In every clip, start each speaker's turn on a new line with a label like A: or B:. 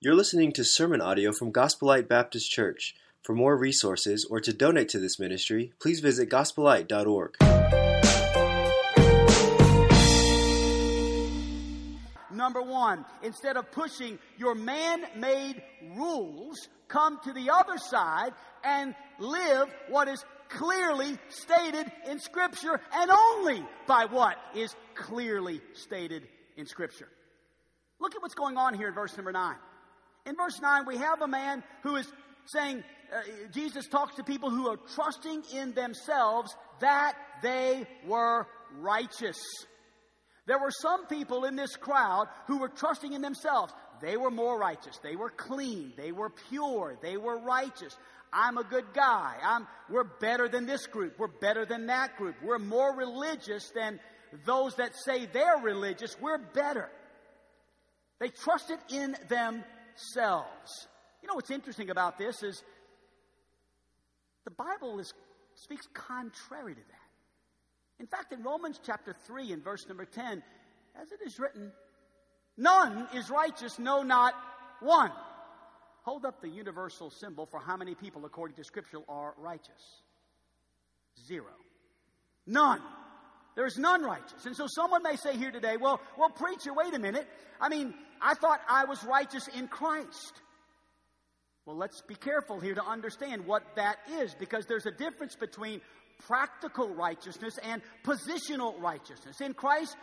A: You're listening to sermon audio from Gospel Light Baptist Church. For more resources or to donate to this ministry, please visit gospelite.org.
B: Number one, instead of pushing your man made rules, come to the other side and live what is clearly stated in Scripture and only by what is clearly stated in Scripture. Look at what's going on here in verse number 9. In verse 9, we have a man who is saying, uh, Jesus talks to people who are trusting in themselves that they were righteous. There were some people in this crowd who were trusting in themselves. They were more righteous. They were clean. They were pure. They were righteous. I'm a good guy. I'm, we're better than this group. We're better than that group. We're more religious than those that say they're religious. We're better. They trusted in themselves. You know what's interesting about this is the Bible is, speaks contrary to that. In fact, in Romans chapter 3 and verse number 10, as it is written, none is righteous, no, not one. Hold up the universal symbol for how many people, according to Scripture, are righteous. Zero. None. There's none righteous. And so someone may say here today, well, well, preacher, wait a minute. I mean, I thought I was righteous in Christ. Well, let's be careful here to understand what that is because there's a difference between practical righteousness and positional righteousness. In Christ,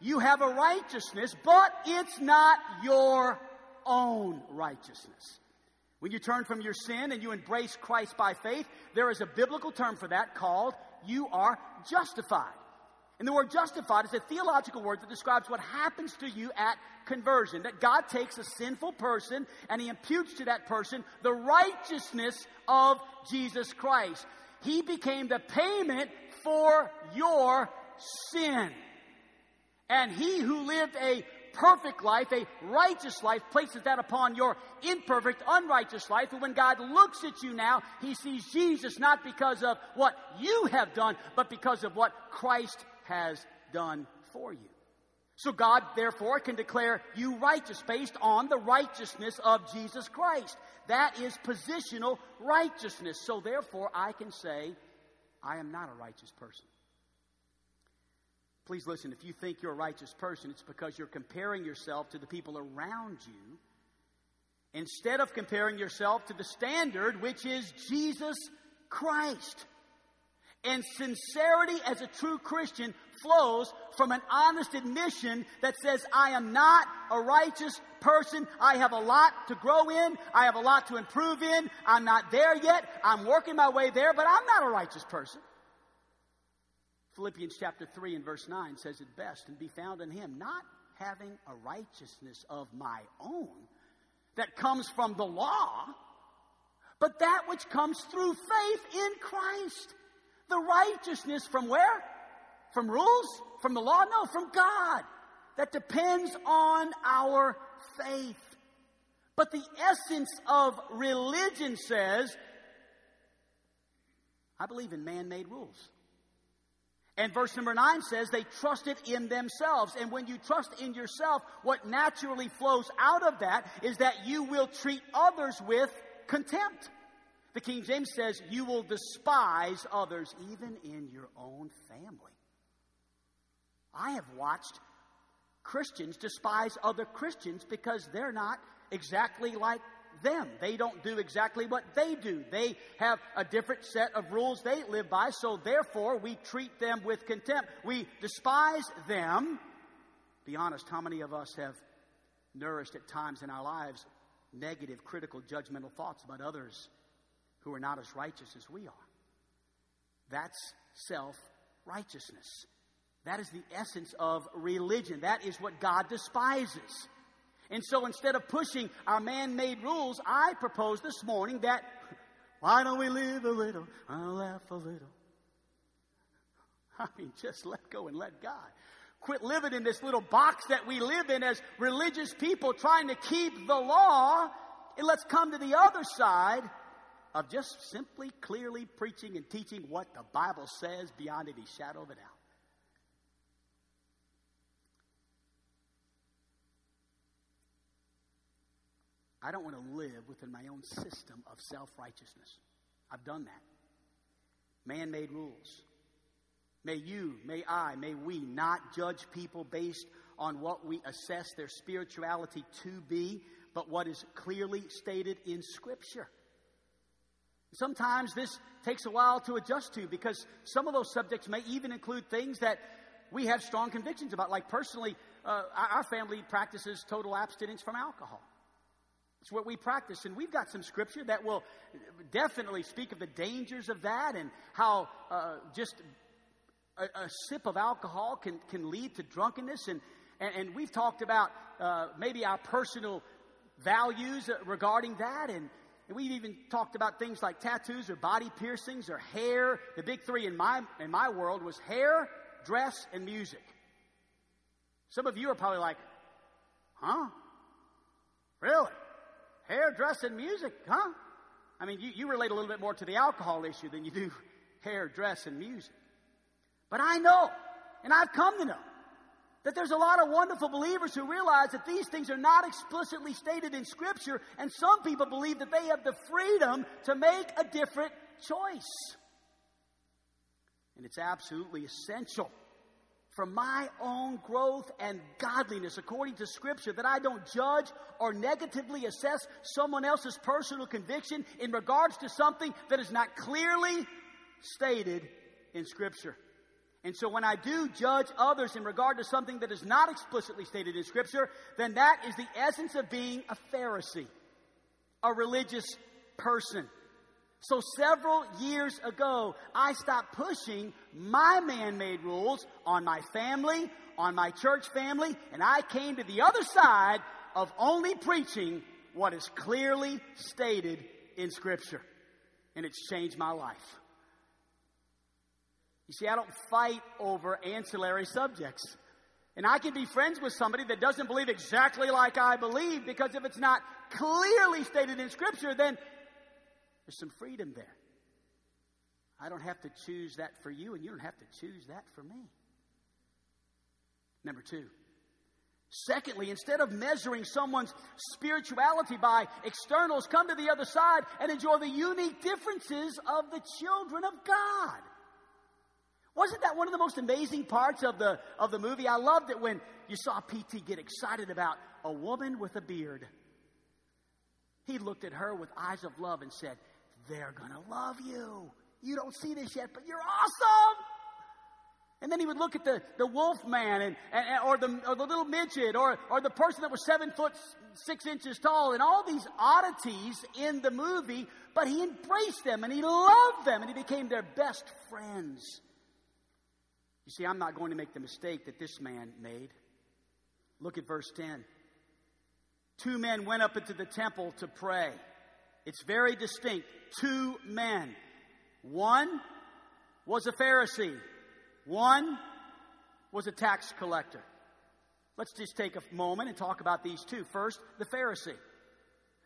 B: you have a righteousness, but it's not your own righteousness. When you turn from your sin and you embrace Christ by faith, there is a biblical term for that called you are justified. And the word justified is a theological word that describes what happens to you at conversion. That God takes a sinful person and he imputes to that person the righteousness of Jesus Christ. He became the payment for your sin. And he who lived a perfect life, a righteous life, places that upon your imperfect, unrighteous life. And when God looks at you now, He sees Jesus not because of what you have done, but because of what Christ has done for you. So God, therefore, can declare you righteous based on the righteousness of Jesus Christ. That is positional righteousness. So therefore, I can say, I am not a righteous person. Please listen, if you think you're a righteous person, it's because you're comparing yourself to the people around you instead of comparing yourself to the standard, which is Jesus Christ. And sincerity as a true Christian flows from an honest admission that says, I am not a righteous person. I have a lot to grow in. I have a lot to improve in. I'm not there yet. I'm working my way there, but I'm not a righteous person. Philippians chapter 3 and verse 9 says it best and be found in him, not having a righteousness of my own that comes from the law, but that which comes through faith in Christ. The righteousness from where? From rules? From the law? No, from God. That depends on our faith. But the essence of religion says, I believe in man made rules. And verse number nine says they trusted in themselves. And when you trust in yourself, what naturally flows out of that is that you will treat others with contempt. The King James says, You will despise others even in your own family. I have watched Christians despise other Christians because they're not exactly like them. They don't do exactly what they do. They have a different set of rules they live by, so therefore we treat them with contempt. We despise them. Be honest, how many of us have nourished at times in our lives negative, critical, judgmental thoughts about others who are not as righteous as we are? That's self righteousness. That is the essence of religion. That is what God despises. And so instead of pushing our man made rules, I propose this morning that why don't we live a little? I'll laugh a little. I mean, just let go and let God. Quit living in this little box that we live in as religious people trying to keep the law. And let's come to the other side of just simply clearly preaching and teaching what the Bible says beyond any shadow of a doubt. I don't want to live within my own system of self righteousness. I've done that. Man made rules. May you, may I, may we not judge people based on what we assess their spirituality to be, but what is clearly stated in Scripture. Sometimes this takes a while to adjust to because some of those subjects may even include things that we have strong convictions about. Like personally, uh, our family practices total abstinence from alcohol. It's what we practice. And we've got some scripture that will definitely speak of the dangers of that and how uh, just a, a, sip of alcohol can, can lead to drunkenness. And, and, and we've talked about uh, maybe our personal values regarding that. And we've even talked about things like tattoos or body piercings or hair. The big three in my, in my world was hair, dress, and music. Some of you are probably like, huh? Really? Hair, dress, and music, huh? I mean, you, you relate a little bit more to the alcohol issue than you do hair, dress, and music. But I know, and I've come to know, that there's a lot of wonderful believers who realize that these things are not explicitly stated in Scripture, and some people believe that they have the freedom to make a different choice. And it's absolutely essential for my own growth and godliness according to Scripture, that I don't judge or negatively assess someone else's personal conviction in regards to something that is not clearly stated in Scripture. And so when I do judge others in regard to something that is not explicitly stated in Scripture, then that is the essence of being a Pharisee, a religious person. So several years ago, I stopped pushing my man made rules on my family, on my church family, and I came to the other side of only preaching what is clearly stated in Scripture. And it's changed my life. You see, I don't fight over ancillary subjects. And I can be friends with somebody that doesn't believe exactly like I believe because if it's not clearly stated in Scripture, then there's some freedom there. I don't have to choose that for you, and you don't have to choose that for me. Number two. Secondly, instead of measuring someone's spirituality by externals, come to the other side and enjoy the unique differences of the children of God. Wasn't that one of the most amazing parts of the, of the movie? I loved it when you saw PT get excited about a woman with a beard. He looked at her with eyes of love and said, they're going to love you. You don't see this yet, but you're awesome. And then he would look at the, the wolf man and, and, or, the, or the little midget or, or the person that was seven foot six inches tall and all these oddities in the movie, but he embraced them and he loved them and he became their best friends. You see, I'm not going to make the mistake that this man made. Look at verse 10. Two men went up into the temple to pray. It's very distinct. Two men. One was a Pharisee. One was a tax collector. Let's just take a moment and talk about these two. First, the Pharisee.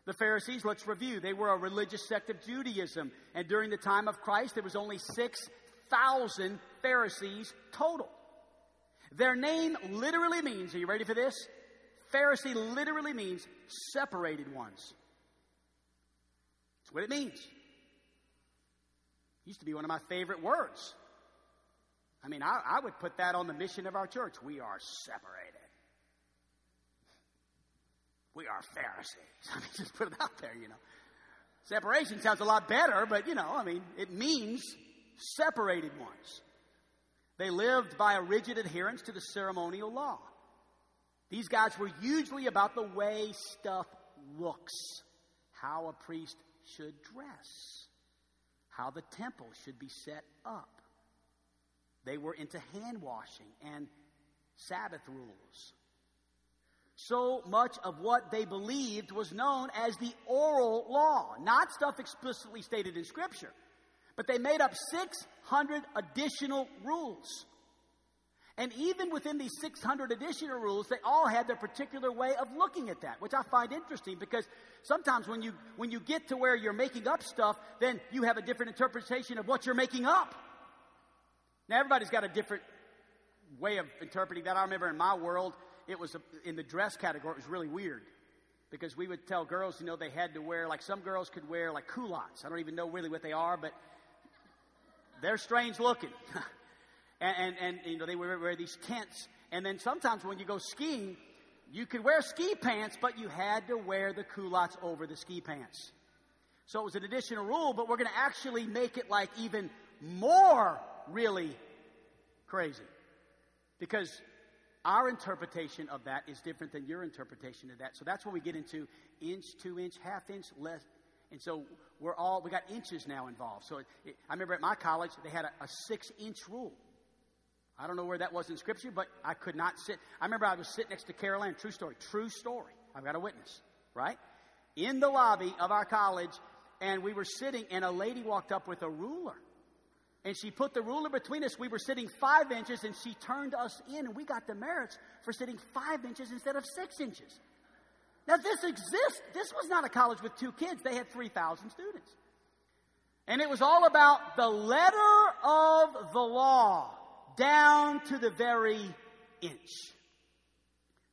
B: The Pharisees, let's review. They were a religious sect of Judaism. And during the time of Christ, there was only 6,000 Pharisees total. Their name literally means, are you ready for this? Pharisee literally means separated ones. That's what it means. Used to be one of my favorite words. I mean, I, I would put that on the mission of our church. We are separated. We are Pharisees. I mean, just put it out there, you know. Separation sounds a lot better, but, you know, I mean, it means separated ones. They lived by a rigid adherence to the ceremonial law. These guys were usually about the way stuff looks, how a priest should dress, how the temple should be set up. They were into hand washing and Sabbath rules. So much of what they believed was known as the oral law, not stuff explicitly stated in Scripture. But they made up 600 additional rules. And even within these 600 additional rules, they all had their particular way of looking at that, which I find interesting because sometimes when you, when you get to where you're making up stuff, then you have a different interpretation of what you're making up. Now, everybody's got a different way of interpreting that. I remember in my world, it was a, in the dress category, it was really weird. because we would tell girls, you know, they had to wear, like some girls could wear like culottes. I don't even know really what they are, but they're strange looking. and, and, and, you know, they would wear these tents. And then sometimes when you go skiing, you could wear ski pants, but you had to wear the culottes over the ski pants. So it was an additional rule, but we're going to actually make it like even more really crazy. Because our interpretation of that is different than your interpretation of that. So that's when we get into inch, two inch, half inch, less. And so we're all, we got inches now involved. So it, it, I remember at my college, they had a, a six inch rule. I don't know where that was in Scripture, but I could not sit. I remember I was sitting next to Carol Ann. True story. True story. I've got a witness, right? In the lobby of our college, and we were sitting, and a lady walked up with a ruler. And she put the ruler between us. We were sitting five inches, and she turned us in, and we got the merits for sitting five inches instead of six inches. Now, this exists. This was not a college with two kids, they had 3,000 students. And it was all about the letter of the law, down to the very inch.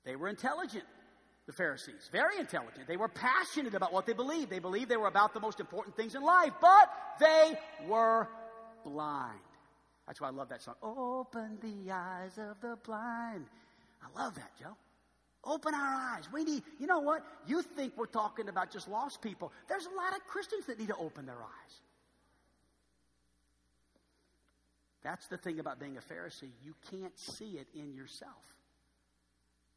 B: They were intelligent the Pharisees. Very intelligent. They were passionate about what they believed. They believed they were about the most important things in life, but they were blind. That's why I love that song. Open the eyes of the blind. I love that, Joe. Open our eyes. We need, you know what? You think we're talking about just lost people. There's a lot of Christians that need to open their eyes. That's the thing about being a Pharisee. You can't see it in yourself.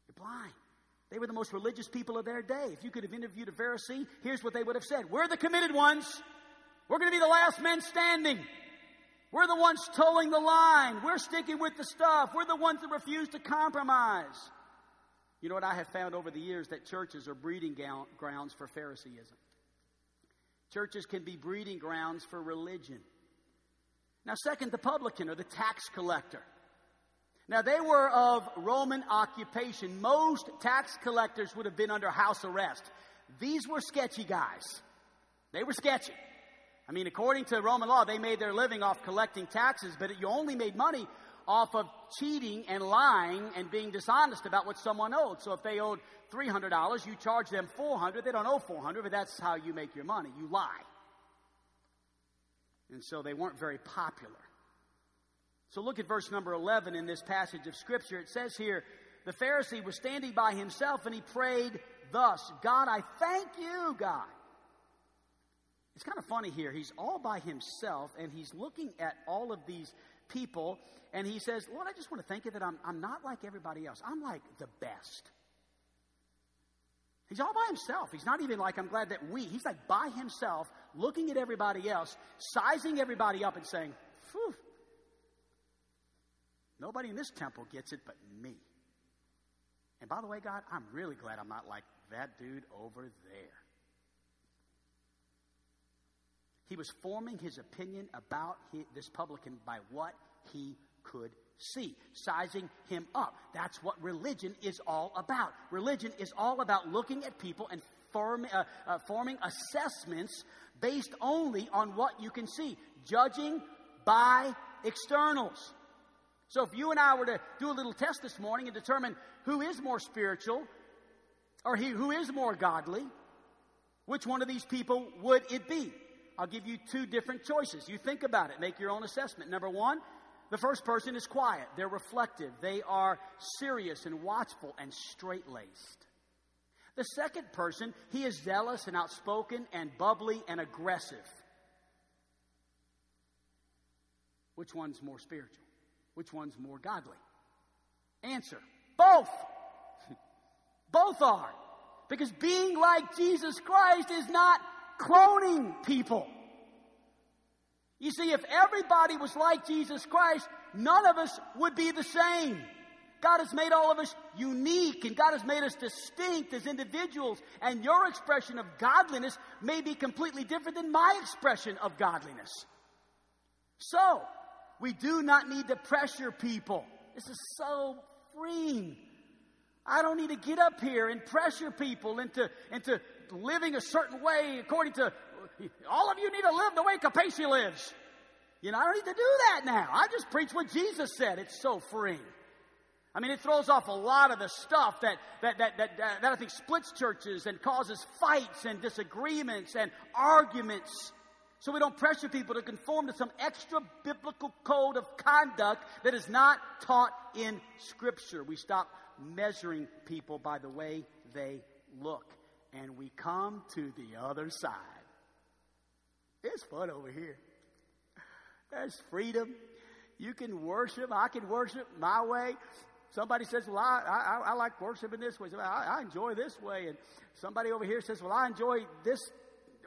B: You're blind. They were the most religious people of their day. If you could have interviewed a Pharisee, here's what they would have said We're the committed ones. We're going to be the last men standing. We're the ones towing the line. We're sticking with the stuff. We're the ones that refuse to compromise. You know what I have found over the years? That churches are breeding grounds for Phariseeism. Churches can be breeding grounds for religion. Now, second, the publican or the tax collector. Now, they were of Roman occupation. Most tax collectors would have been under house arrest. These were sketchy guys. They were sketchy. I mean, according to Roman law, they made their living off collecting taxes, but you only made money off of cheating and lying and being dishonest about what someone owed. So if they owed $300, you charge them 400. They don't owe 400, but that's how you make your money. You lie. And so they weren't very popular. So look at verse number 11 in this passage of Scripture. It says here, the Pharisee was standing by himself and he prayed thus God, I thank you, God. It's kind of funny here. He's all by himself and he's looking at all of these people and he says, Lord, I just want to thank you that I'm, I'm not like everybody else. I'm like the best. He's all by himself. He's not even like, I'm glad that we. He's like by himself, looking at everybody else, sizing everybody up and saying, Phew, Nobody in this temple gets it but me. And by the way, God, I'm really glad I'm not like that dude over there. He was forming his opinion about this publican by what he could see, sizing him up. That's what religion is all about. Religion is all about looking at people and form, uh, uh, forming assessments based only on what you can see, judging by externals. So if you and I were to do a little test this morning and determine who is more spiritual or he, who is more godly, which one of these people would it be? I'll give you two different choices. You think about it, make your own assessment. Number one, the first person is quiet. They're reflective. They are serious and watchful and straight laced. The second person, he is zealous and outspoken and bubbly and aggressive. Which one's more spiritual? Which one's more godly? Answer both. both are. Because being like Jesus Christ is not cloning people. You see, if everybody was like Jesus Christ, none of us would be the same. God has made all of us unique and God has made us distinct as individuals. And your expression of godliness may be completely different than my expression of godliness. So, we do not need to pressure people. This is so freeing. I don't need to get up here and pressure people into, into living a certain way according to all of you need to live the way Capacia lives. You know, I don't need to do that now. I just preach what Jesus said. It's so freeing. I mean, it throws off a lot of the stuff that, that, that, that, uh, that I think splits churches and causes fights and disagreements and arguments. So we don't pressure people to conform to some extra biblical code of conduct that is not taught in Scripture. We stop measuring people by the way they look. And we come to the other side. It's fun over here. There's freedom. You can worship. I can worship my way. Somebody says, Well, I, I, I like worshiping this way. I, I enjoy this way. And somebody over here says, Well, I enjoy this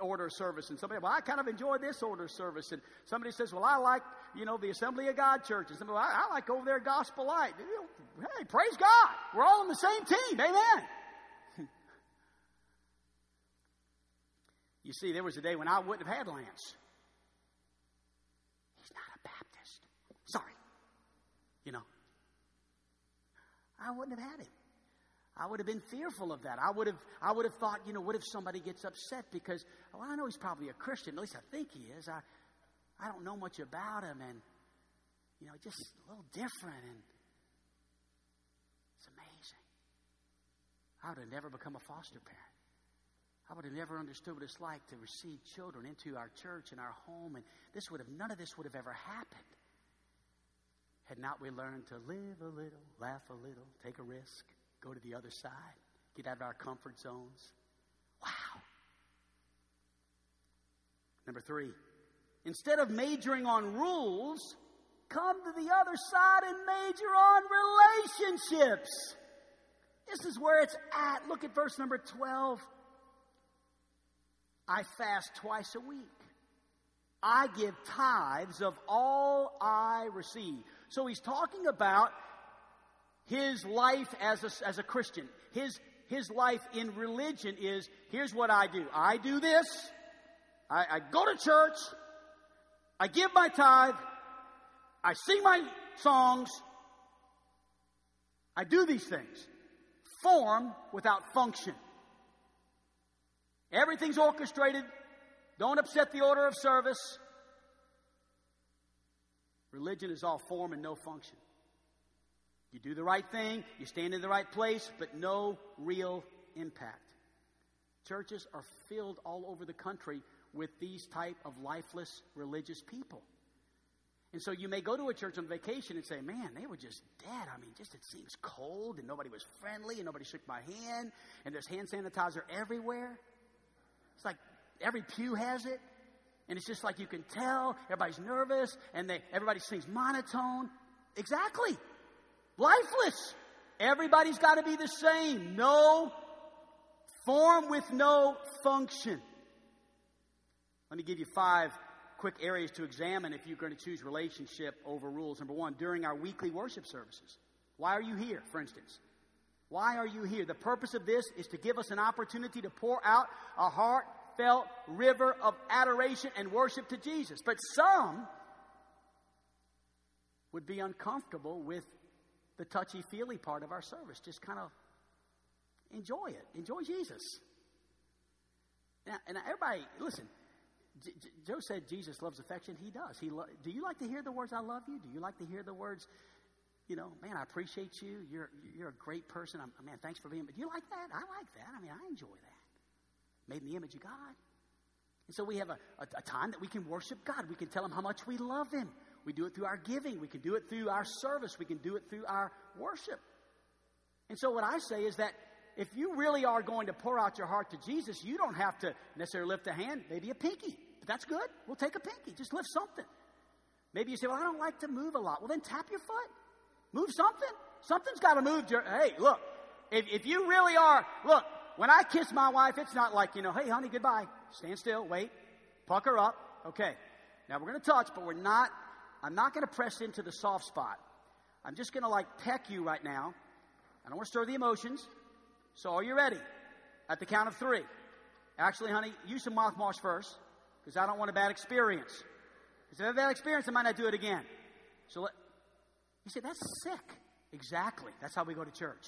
B: order of service. And somebody, well, I kind of enjoy this order of service. And somebody says, well, I like, you know, the Assembly of God church. And somebody, well, I, I like over there Gospel Light. Hey, praise God. We're all on the same team. Amen. You see, there was a day when I wouldn't have had Lance. He's not a Baptist. Sorry. You know, I wouldn't have had him. I would have been fearful of that. I would have, I would have thought, you know, what if somebody gets upset because, well, I know he's probably a Christian. At least I think he is. I, I don't know much about him, and you know, just a little different, and it's amazing. I would have never become a foster parent. I would have never understood what it's like to receive children into our church and our home, and this would have none of this would have ever happened had not we learned to live a little, laugh a little, take a risk go to the other side, get out of our comfort zones. Wow. Number three, instead of majoring on rules, come to the other side and major on relationships. This is where it's at. Look at verse number 12. I fast twice a week. I give tithes of all I receive. So he's talking about his life as a, as a Christian, his, his life in religion is here's what I do. I do this, I, I go to church, I give my tithe, I sing my songs, I do these things. Form without function. Everything's orchestrated. Don't upset the order of service. Religion is all form and no function. You do the right thing, you stand in the right place, but no real impact. Churches are filled all over the country with these type of lifeless religious people. And so you may go to a church on vacation and say, man, they were just dead. I mean, just it seems cold and nobody was friendly and nobody shook my hand and there's hand sanitizer everywhere. It's like every pew has it. And it's just like you can tell everybody's nervous and they, everybody sings monotone. Exactly. Lifeless. Everybody's got to be the same. No form with no function. Let me give you five quick areas to examine if you're going to choose relationship over rules. Number one, during our weekly worship services. Why are you here, for instance? Why are you here? The purpose of this is to give us an opportunity to pour out a heartfelt river of adoration and worship to Jesus. But some would be uncomfortable with the touchy feely part of our service. Just kind of enjoy it. Enjoy Jesus. Now, and everybody, listen. J- J- Joe said Jesus loves affection. He does. He lo- do you like to hear the words "I love you"? Do you like to hear the words, you know, man, I appreciate you. You're you're a great person. I'm, man, thanks for being. But do you like that? I like that. I mean, I enjoy that. Made in the image of God. And so we have a, a, a time that we can worship God. We can tell Him how much we love Him. We do it through our giving. We can do it through our service. We can do it through our worship. And so, what I say is that if you really are going to pour out your heart to Jesus, you don't have to necessarily lift a hand, maybe a pinky. But that's good. We'll take a pinky. Just lift something. Maybe you say, Well, I don't like to move a lot. Well, then tap your foot. Move something. Something's got to move. Hey, look, if, if you really are, look, when I kiss my wife, it's not like, you know, hey, honey, goodbye. Stand still, wait, pucker up. Okay. Now we're going to touch, but we're not I'm not going to press into the soft spot. I'm just going to like peck you right now. I don't want to stir the emotions. So are you ready? At the count of three. Actually, honey, use some mouthwash first because I don't want a bad experience. Because if I have a bad experience, I might not do it again. So let, you say, that's sick. Exactly. That's how we go to church.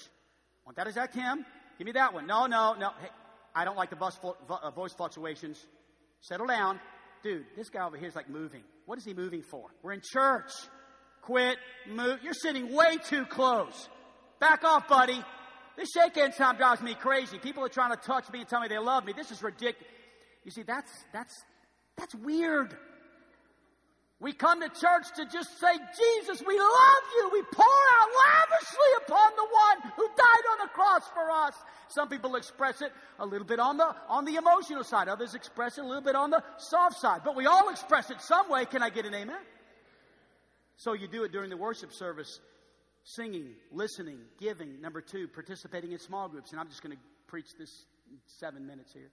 B: Want that hymn? Give me that one. No, no, no. Hey, I don't like the uh, voice fluctuations. Settle down. Dude, this guy over here is like moving. What is he moving for? We're in church. Quit, move. You're sitting way too close. Back off, buddy. This shake hand time drives me crazy. People are trying to touch me and tell me they love me. This is ridiculous. You see, that's, that's, that's weird. We come to church to just say, Jesus, we love you. We pour out lavishly upon the one who died on the cross for us. Some people express it a little bit on the, on the emotional side. Others express it a little bit on the soft side. But we all express it some way. Can I get an amen? So you do it during the worship service singing, listening, giving. Number two, participating in small groups. And I'm just going to preach this seven minutes here.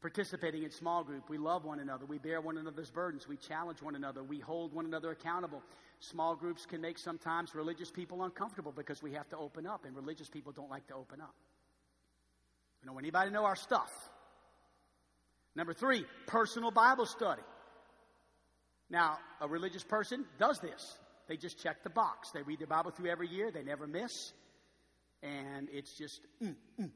B: Participating in small group. We love one another. We bear one another's burdens. We challenge one another. We hold one another accountable. Small groups can make sometimes religious people uncomfortable because we have to open up, and religious people don't like to open up. You know, anybody to know our stuff? Number three, personal Bible study. Now, a religious person does this. They just check the box. They read their Bible through every year, they never miss. And it's just, mm, mm.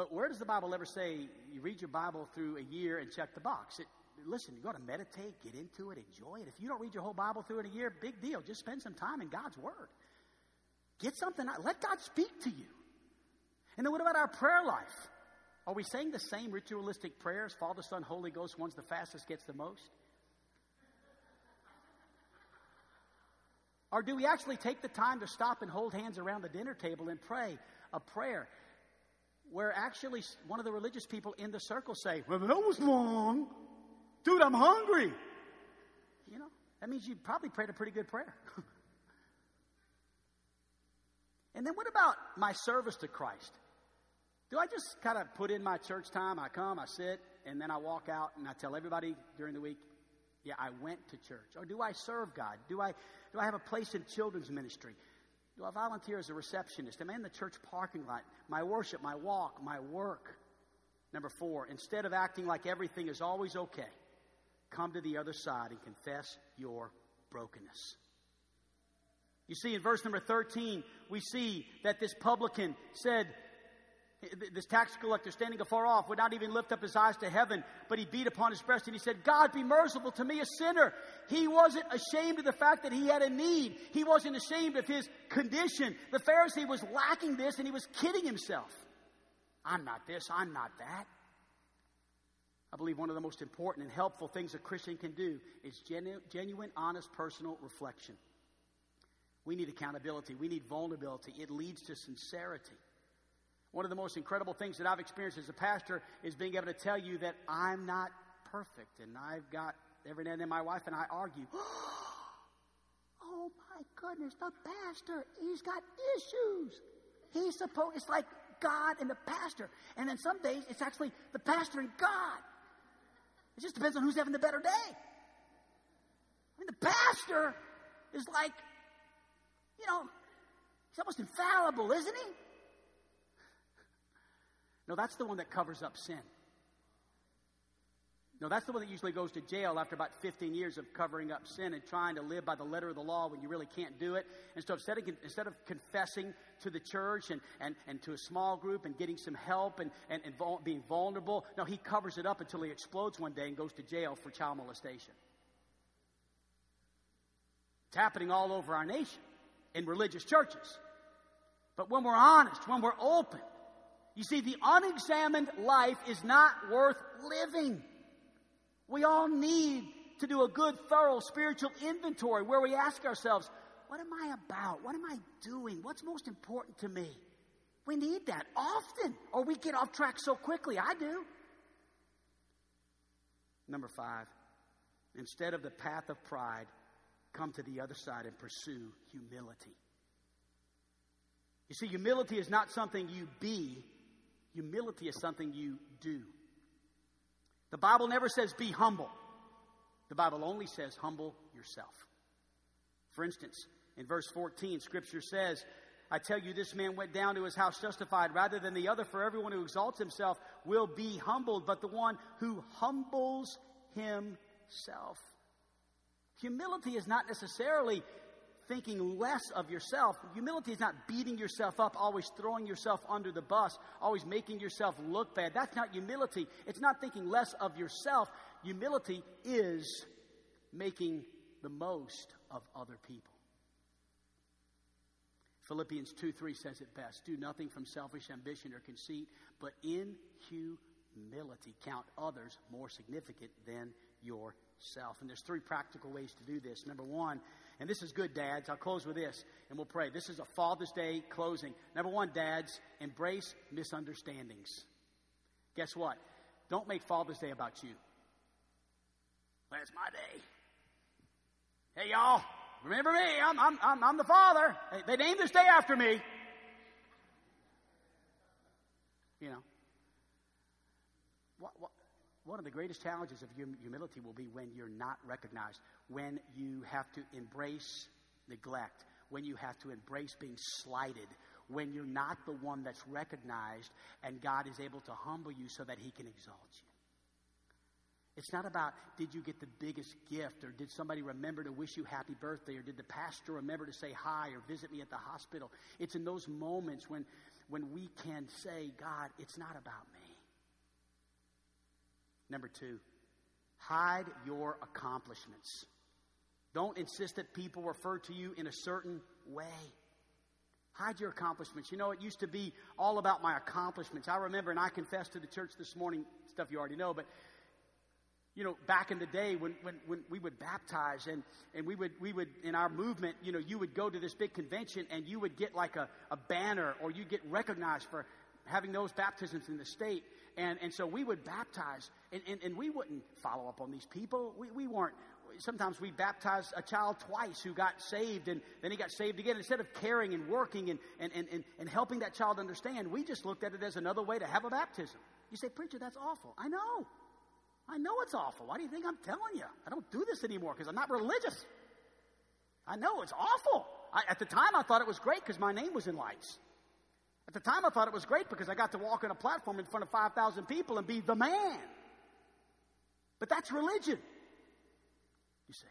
B: But where does the Bible ever say you read your Bible through a year and check the box? It, listen, you got to meditate, get into it, enjoy it. If you don't read your whole Bible through in a year, big deal. Just spend some time in God's Word. Get something out. Let God speak to you. And then what about our prayer life? Are we saying the same ritualistic prayers? Father, Son, Holy Ghost, one's the fastest, gets the most? Or do we actually take the time to stop and hold hands around the dinner table and pray a prayer where actually one of the religious people in the circle say, Well, that was long. Dude, I'm hungry. You know, that means you probably prayed a pretty good prayer. and then what about my service to Christ? Do I just kind of put in my church time? I come, I sit, and then I walk out and I tell everybody during the week, yeah, I went to church. Or do I serve God? Do I, do I have a place in children's ministry? Do I volunteer as a receptionist? Am I in the church parking lot? My worship, my walk, my work. Number four, instead of acting like everything is always okay, come to the other side and confess your brokenness. You see, in verse number 13, we see that this publican said, this tax collector standing afar off would not even lift up his eyes to heaven, but he beat upon his breast and he said, God be merciful to me, a sinner. He wasn't ashamed of the fact that he had a need. He wasn't ashamed of his condition. The Pharisee was lacking this and he was kidding himself. I'm not this, I'm not that. I believe one of the most important and helpful things a Christian can do is genu- genuine, honest, personal reflection. We need accountability, we need vulnerability. It leads to sincerity. One of the most incredible things that I've experienced as a pastor is being able to tell you that I'm not perfect. And I've got, every now and then, my wife and I argue. oh my goodness, the pastor, he's got issues. He's supposed, it's like God and the pastor. And then some days it's actually the pastor and God. It just depends on who's having the better day. I mean, the pastor is like, you know, he's almost infallible, isn't he? No, that's the one that covers up sin. No, that's the one that usually goes to jail after about 15 years of covering up sin and trying to live by the letter of the law when you really can't do it. And so instead of, instead of confessing to the church and, and, and to a small group and getting some help and, and, and vul- being vulnerable, no, he covers it up until he explodes one day and goes to jail for child molestation. It's happening all over our nation in religious churches. But when we're honest, when we're open, you see, the unexamined life is not worth living. We all need to do a good, thorough spiritual inventory where we ask ourselves, what am I about? What am I doing? What's most important to me? We need that often, or we get off track so quickly. I do. Number five, instead of the path of pride, come to the other side and pursue humility. You see, humility is not something you be, Humility is something you do. The Bible never says be humble. The Bible only says humble yourself. For instance, in verse 14, Scripture says, I tell you, this man went down to his house justified rather than the other, for everyone who exalts himself will be humbled, but the one who humbles himself. Humility is not necessarily thinking less of yourself. Humility is not beating yourself up, always throwing yourself under the bus, always making yourself look bad. That's not humility. It's not thinking less of yourself. Humility is making the most of other people. Philippians 2 3 says it best do nothing from selfish ambition or conceit, but in humility count others more significant than yourself. And there's three practical ways to do this. Number one, and this is good, dads. I'll close with this and we'll pray. This is a Father's Day closing. Number one, dads, embrace misunderstandings. Guess what? Don't make Father's Day about you. That's my day. Hey, y'all, remember me? I'm, I'm, I'm, I'm the father. They named this day after me. You know. One of the greatest challenges of humility will be when you're not recognized, when you have to embrace neglect, when you have to embrace being slighted, when you're not the one that's recognized and God is able to humble you so that He can exalt you. It's not about did you get the biggest gift or did somebody remember to wish you happy birthday or did the pastor remember to say hi or visit me at the hospital. It's in those moments when, when we can say, God, it's not about me. Number two, hide your accomplishments. Don't insist that people refer to you in a certain way. Hide your accomplishments. You know, it used to be all about my accomplishments. I remember, and I confessed to the church this morning, stuff you already know, but you know, back in the day when, when, when we would baptize and, and we would, we would, in our movement, you know, you would go to this big convention and you would get like a, a banner or you'd get recognized for having those baptisms in the state. And, and so we would baptize, and, and, and we wouldn't follow up on these people. We, we weren't, sometimes we baptized a child twice who got saved and then he got saved again. Instead of caring and working and, and, and, and helping that child understand, we just looked at it as another way to have a baptism. You say, Preacher, that's awful. I know. I know it's awful. Why do you think I'm telling you? I don't do this anymore because I'm not religious. I know it's awful. I, at the time, I thought it was great because my name was in lights. At the time, I thought it was great because I got to walk on a platform in front of 5,000 people and be the man. But that's religion, you see.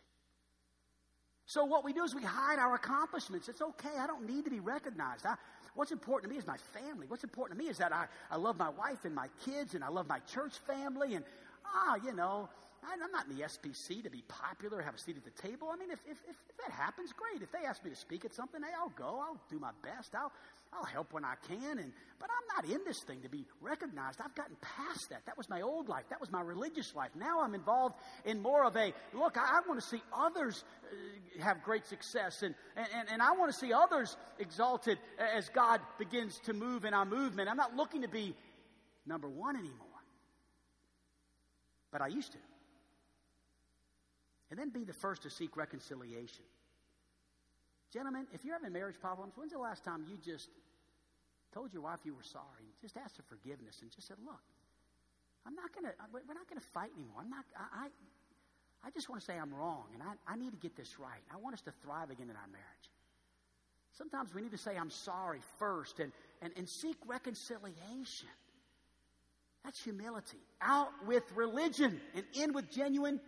B: So what we do is we hide our accomplishments. It's okay. I don't need to be recognized. I, what's important to me is my family. What's important to me is that I, I love my wife and my kids and I love my church family and, ah, you know, I'm not in the SBC to be popular, have a seat at the table. I mean, if, if, if that happens, great. If they ask me to speak at something, hey, I'll go. I'll do my best. I'll, I'll help when I can. And, but I'm not in this thing to be recognized. I've gotten past that. That was my old life. That was my religious life. Now I'm involved in more of a look, I, I want to see others uh, have great success. And, and, and I want to see others exalted as God begins to move in our movement. I'm not looking to be number one anymore. But I used to. And then be the first to seek reconciliation. Gentlemen, if you're having marriage problems, when's the last time you just told your wife you were sorry and just asked for forgiveness and just said, look, I'm not going to, uh, we're not going to fight anymore. I'm not, I, I, I just want to say I'm wrong and I, I need to get this right. I want us to thrive again in our marriage. Sometimes we need to say I'm sorry first and, and, and seek reconciliation. That's humility. Out with religion and in with genuine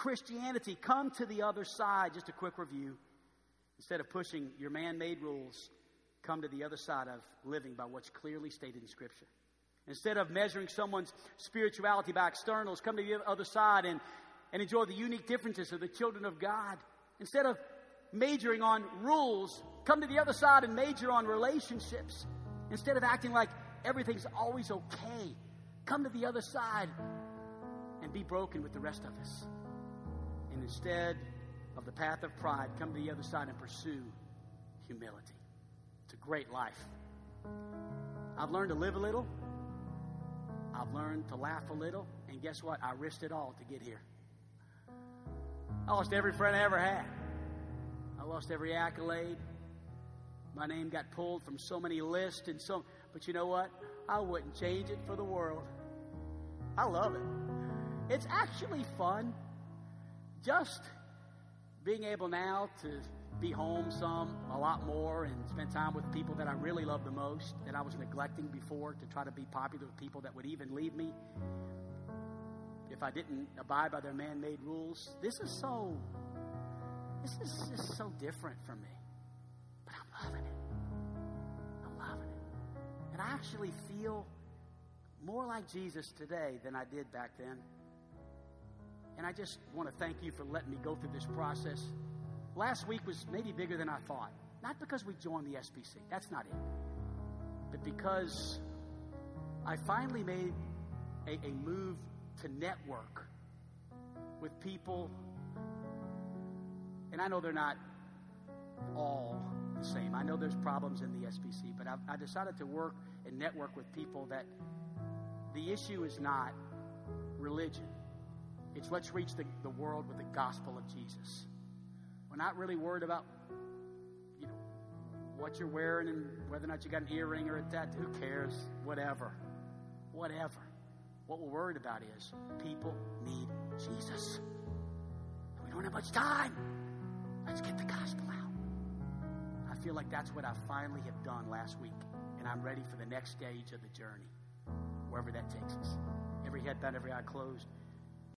B: Christianity. Come to the other side. Just a quick review. Instead of pushing your man made rules, come to the other side of living by what's clearly stated in Scripture. Instead of measuring someone's spirituality by externals, come to the other side and, and enjoy the unique differences of the children of God. Instead of majoring on rules, come to the other side and major on relationships. Instead of acting like everything's always okay, come to the other side and be broken with the rest of us. And instead of the path of pride, come to the other side and pursue humility. It's a great life. I've learned to live a little. I've learned to laugh a little. And guess what? I risked it all to get here. I lost every friend I ever had. I lost every accolade. My name got pulled from so many lists and so but you know what? I wouldn't change it for the world. I love it. It's actually fun just being able now to be home some, a lot more, and spend time with people that I really love the most, that I was neglecting before to try to be popular with people that would even leave me if I didn't abide by their man made rules. This is so, this is just so different from me. But I'm loving it. I'm loving it. And I actually feel more like Jesus today than I did back then. And I just want to thank you for letting me go through this process. Last week was maybe bigger than I thought. Not because we joined the SBC, that's not it. But because I finally made a, a move to network with people, and I know they're not all the same. I know there's problems in the SBC, but I, I decided to work and network with people that the issue is not religion. It's let's reach the, the world with the gospel of Jesus. We're not really worried about, you know, what you're wearing and whether or not you got an earring or a tattoo. Who cares? Whatever. Whatever. What we're worried about is people need Jesus. And we don't have much time. Let's get the gospel out. I feel like that's what I finally have done last week. And I'm ready for the next stage of the journey, wherever that takes us. Every head bowed, every eye closed.